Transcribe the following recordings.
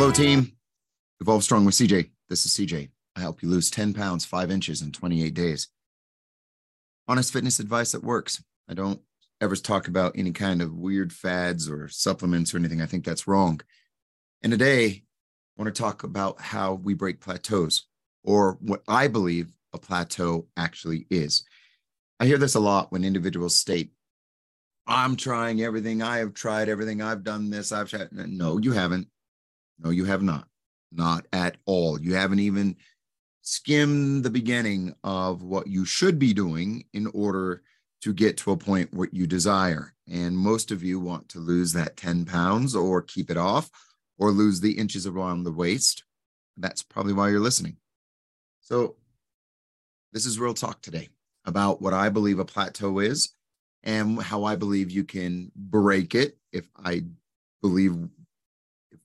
Hello, team. Evolv Strong with CJ. This is CJ. I help you lose 10 pounds, five inches in 28 days. Honest fitness advice that works. I don't ever talk about any kind of weird fads or supplements or anything. I think that's wrong. And today, I want to talk about how we break plateaus or what I believe a plateau actually is. I hear this a lot when individuals state, I'm trying everything. I have tried everything. I've done this. I've tried. No, you haven't. No, you have not. Not at all. You haven't even skimmed the beginning of what you should be doing in order to get to a point what you desire. And most of you want to lose that 10 pounds or keep it off or lose the inches around the waist. That's probably why you're listening. So, this is real talk today about what I believe a plateau is and how I believe you can break it if I believe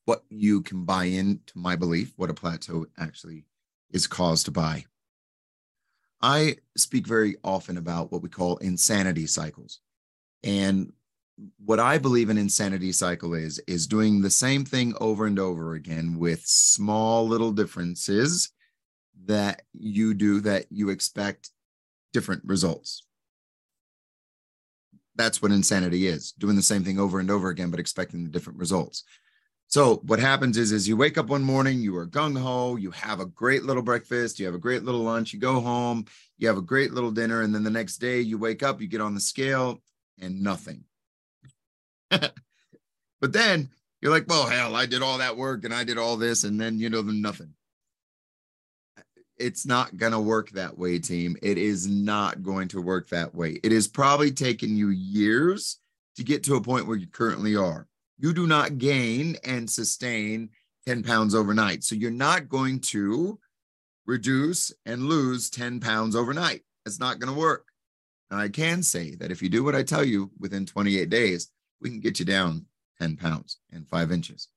what you can buy into my belief, what a plateau actually is caused by. I speak very often about what we call insanity cycles. And what I believe an insanity cycle is, is doing the same thing over and over again with small little differences that you do that you expect different results. That's what insanity is doing the same thing over and over again, but expecting the different results. So what happens is, is you wake up one morning, you are gung ho, you have a great little breakfast, you have a great little lunch, you go home, you have a great little dinner, and then the next day you wake up, you get on the scale, and nothing. but then you're like, well, hell, I did all that work and I did all this, and then you know, nothing. It's not to work that way, team. It is not going to work that way. It is probably taken you years to get to a point where you currently are you do not gain and sustain 10 pounds overnight. So you're not going to reduce and lose 10 pounds overnight. It's not going to work. I can say that if you do what I tell you within 28 days, we can get you down 10 pounds and five inches.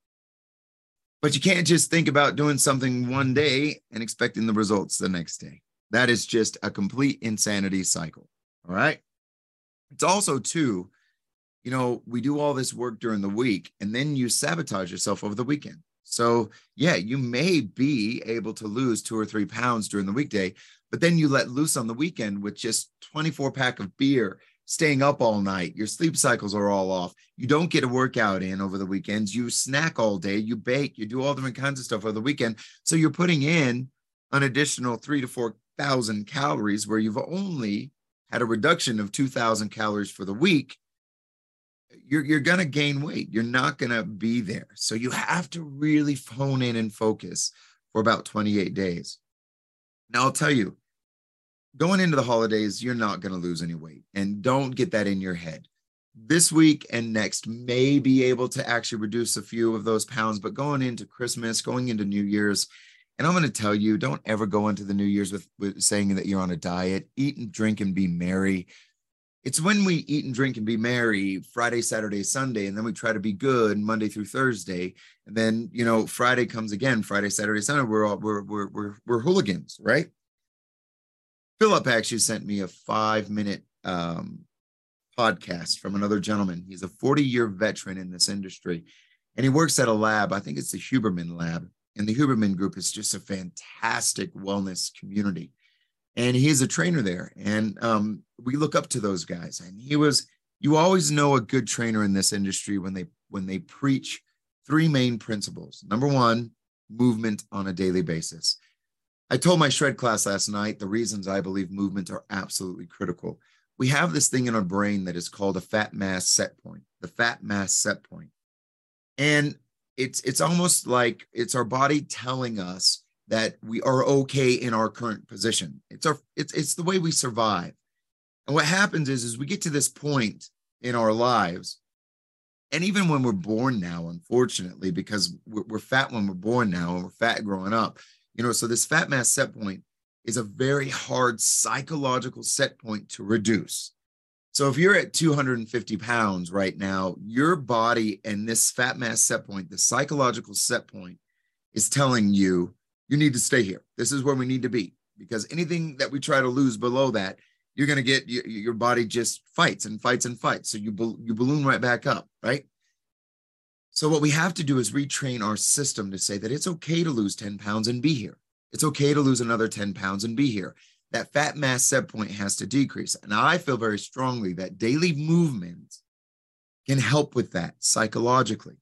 But you can't just think about doing something one day and expecting the results the next day. That is just a complete insanity cycle. All right. It's also, too, you know, we do all this work during the week and then you sabotage yourself over the weekend. So, yeah, you may be able to lose two or three pounds during the weekday, but then you let loose on the weekend with just 24 pack of beer, staying up all night. Your sleep cycles are all off. You don't get a workout in over the weekends. You snack all day, you bake, you do all different kinds of stuff over the weekend. So you're putting in an additional three to 4,000 calories where you've only had a reduction of 2,000 calories for the week you're you're going to gain weight. You're not going to be there. So you have to really hone in and focus for about 28 days. Now I'll tell you, going into the holidays, you're not going to lose any weight and don't get that in your head. This week and next may be able to actually reduce a few of those pounds, but going into Christmas, going into New Year's, and I'm going to tell you, don't ever go into the New Year's with, with saying that you're on a diet. Eat and drink and be merry it's when we eat and drink and be merry Friday, Saturday, Sunday, and then we try to be good Monday through Thursday, and then you know Friday comes again, Friday, Saturday, Sunday. We're all we're we're we're, we're hooligans, right? Philip actually sent me a five minute um, podcast from another gentleman. He's a 40 year veteran in this industry, and he works at a lab. I think it's the Huberman Lab, and the Huberman Group is just a fantastic wellness community and he's a trainer there. And um, we look up to those guys. And he was, you always know a good trainer in this industry when they when they preach three main principles. Number one, movement on a daily basis. I told my shred class last night the reasons I believe movement are absolutely critical. We have this thing in our brain that is called a fat mass set point, the fat mass set point. And it's it's almost like it's our body telling us that we are okay in our current position. It's our it's it's the way we survive. And what happens is is we get to this point in our lives and even when we're born now unfortunately because we're, we're fat when we're born now and we're fat growing up you know so this fat mass set point is a very hard psychological set point to reduce so if you're at 250 pounds right now your body and this fat mass set point the psychological set point is telling you you need to stay here. This is where we need to be because anything that we try to lose below that, you're going to get your, your body just fights and fights and fights. So you, you balloon right back up, right? So, what we have to do is retrain our system to say that it's okay to lose 10 pounds and be here. It's okay to lose another 10 pounds and be here. That fat mass set point has to decrease. And I feel very strongly that daily movement can help with that psychologically.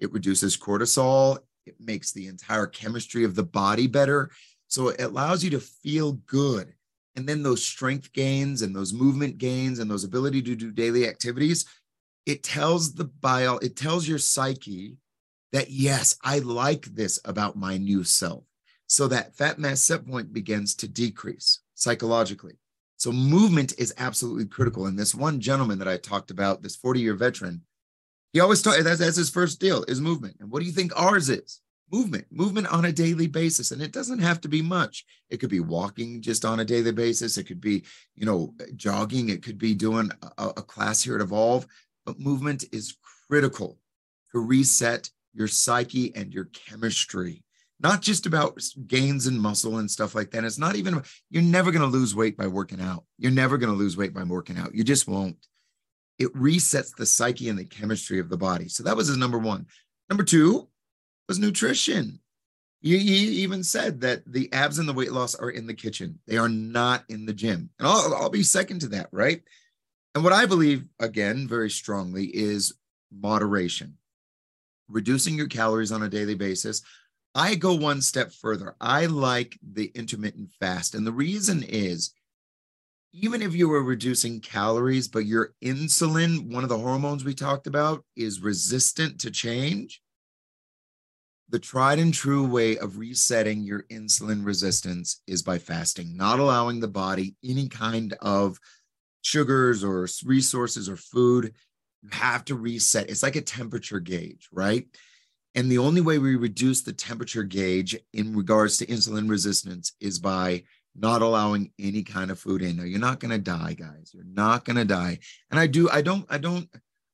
It reduces cortisol, it makes the entire chemistry of the body better. So, it allows you to feel good. And then those strength gains and those movement gains and those ability to do daily activities it tells the bio, it tells your psyche that yes, I like this about my new self. So that fat mass set point begins to decrease psychologically. So movement is absolutely critical. And this one gentleman that I talked about, this 40 year veteran, he always talks, that's, that's his first deal is movement. And what do you think ours is? Movement, movement on a daily basis. And it doesn't have to be much. It could be walking just on a daily basis. It could be, you know, jogging. It could be doing a, a class here at Evolv but movement is critical to reset your psyche and your chemistry. Not just about gains in muscle and stuff like that. It's not even, you're never going to lose weight by working out. You're never going to lose weight by working out. You just won't. It resets the psyche and the chemistry of the body. So that was his number one. Number two was nutrition. He, even said that the abs and the weight loss are in the kitchen. They are not in the gym. And I'll, I'll be second to that, right? And what I believe, again, very strongly, is moderation, reducing your calories on a daily basis. I go one step further. I like the intermittent fast. And the reason is, even if you were reducing calories, but your insulin, one of the hormones we talked about, is resistant to change, the tried and true way of resetting your insulin resistance is by fasting, not allowing the body any kind of sugars or resources or food, you have to reset. It's like a temperature gauge, right? And the only way we reduce the temperature gauge in regards to insulin resistance is by not allowing any kind of food in. Now, you're not going to die, guys. You're not going to die. And I do, I don't, I don't,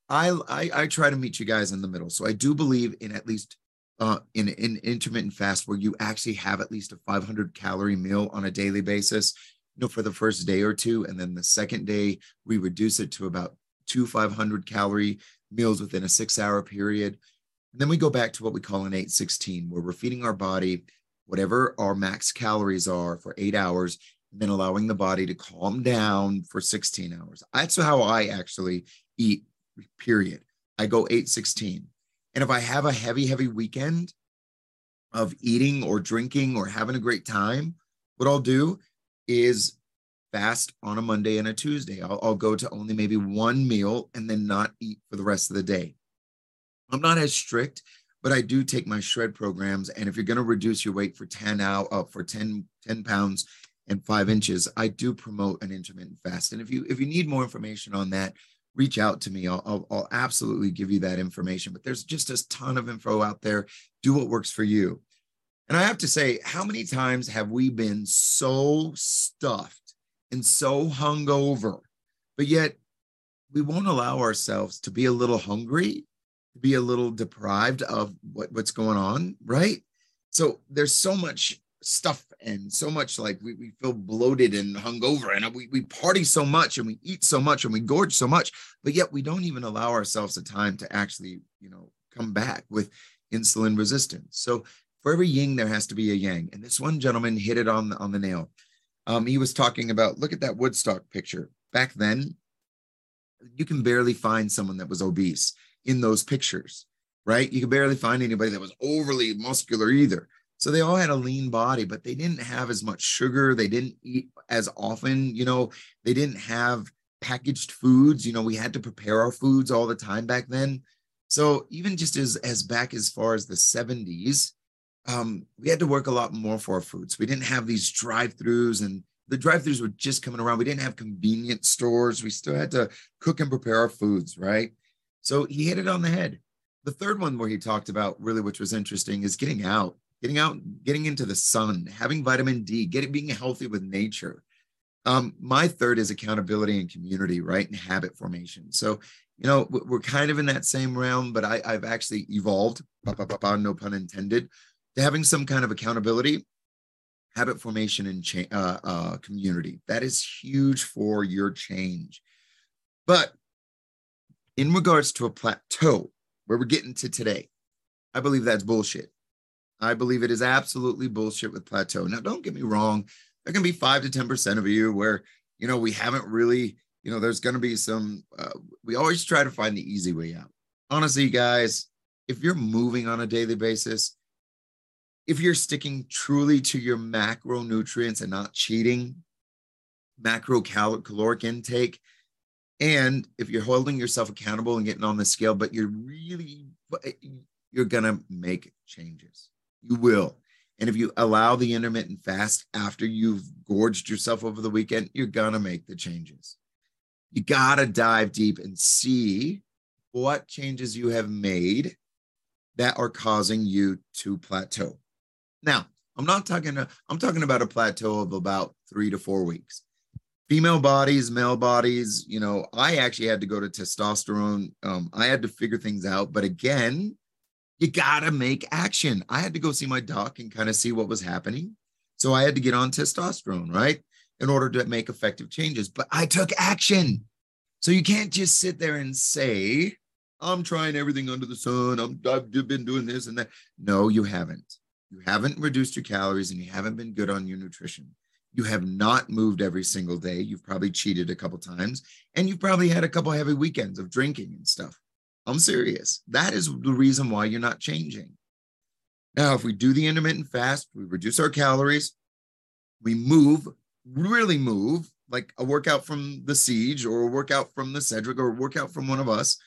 I, I, I try to meet you guys in the middle. So I do believe in at least uh, in in intermittent fast where you actually have at least a 500 calorie meal on a daily basis you know, for the first day or two. And then the second day, we reduce it to about two 500 calorie meals within a six hour period. And then we go back to what we call an 816, where we're feeding our body whatever our max calories are for eight hours, and then allowing the body to calm down for 16 hours. That's how I actually eat, period. I go 816. And if I have a heavy, heavy weekend of eating or drinking or having a great time, what I'll do is fast on a Monday and a Tuesday. I'll, I'll go to only maybe one meal and then not eat for the rest of the day. I'm not as strict, but I do take my shred programs. And if you're going to reduce your weight for 10 out uh, for 10, 10 pounds and five inches, I do promote an intermittent fast. And if you if you need more information on that, reach out to me. I'll, I'll, I'll absolutely give you that information. But there's just a ton of info out there. Do what works for you. And I have to say, how many times have we been so stuffed and so hungover, but yet we won't allow ourselves to be a little hungry, be a little deprived of what, what's going on, right? So there's so much stuff and so much like we, we feel bloated and hungover and we, we party so much and we eat so much and we gorge so much, but yet we don't even allow ourselves the time to actually, you know, come back with insulin resistance. So for every yin, there has to be a yang. And this one gentleman hit it on the, on the nail. Um, he was talking about look at that Woodstock picture. Back then, you can barely find someone that was obese in those pictures, right? You could barely find anybody that was overly muscular either. So they all had a lean body, but they didn't have as much sugar. They didn't eat as often. You know, they didn't have packaged foods. You know, we had to prepare our foods all the time back then. So even just as as back as far as the 70s, um, we had to work a lot more for our foods. We didn't have these drive-throughs and the drive-throughs were just coming around. We didn't have convenience stores. We still had to cook and prepare our foods, right? So he hit it on the head. The third one where he talked about really, which was interesting, is getting out, getting out, getting into the sun, having vitamin D, getting being healthy with nature. Um, my third is accountability and community, right? And habit formation. So, you know, we're kind of in that same realm, but I, have actually evolved, no pun intended, to having some kind of accountability, habit formation, and cha- uh, uh, community. That is huge for your change. But in regards to a plateau, where we're getting to today, I believe that's bullshit. I believe it is absolutely bullshit with plateau. Now, don't get me wrong. There can be five to 10% of you where, you know, we haven't really, you know, there's going to be some, uh, we always try to find the easy way out. Honestly, guys, if you're moving on a daily basis, if you're sticking truly to your macronutrients and not cheating, macro caloric intake, and if you're holding yourself accountable and getting on the scale, but you're really, eh, you're going to make changes. You will. And if you allow the intermittent fast after you've gorged yourself over the weekend, you're going to make the changes. You got to dive deep and see what changes you have made that are causing you to plateau. Now, I'm not talking, I'm talking about a plateau of about three to four weeks. Female bodies, male bodies, you know, I actually had to go to testosterone. Um, I had to figure things out. But again, you got to make action. I had to go see my doc and kind of see what was happening. So I had to get on testosterone, right? In order to make effective changes. But I took action. So you can't just sit there and say, I'm trying everything under the sun. I'm, I've been doing this and that. No, you haven't. You haven't reduced your calories and you haven't been good on your nutrition. You have not moved every single day. You've probably cheated a couple times and you've probably had a couple heavy weekends of drinking and stuff. I'm serious. That is the reason why you're not changing. Now, if we do the intermittent fast, we reduce our calories, we move, really move, like a workout from the Siege or a workout from the Cedric or a workout from one of us,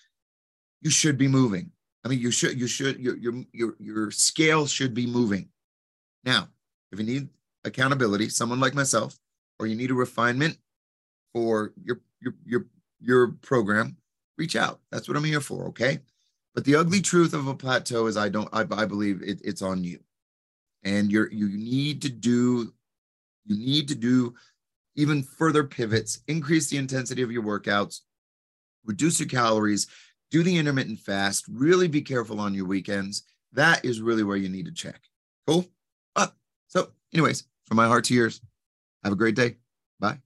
you should be moving. I mean, you should, you should, your, your, your, your scale should be moving. Now, if you need accountability, someone like myself, or you need a refinement for your, your, your, your program, reach out. That's what I'm here for. Okay. But the ugly truth of a plateau is I don't, I, I believe it, it's on you. And you're, you need to do, you need to do even further pivots, increase the intensity of your workouts, reduce your calories, do the intermittent fast, really be careful on your weekends. That is really where you need to check. Cool. Uh, so, anyways, from my heart to yours, have a great day. Bye.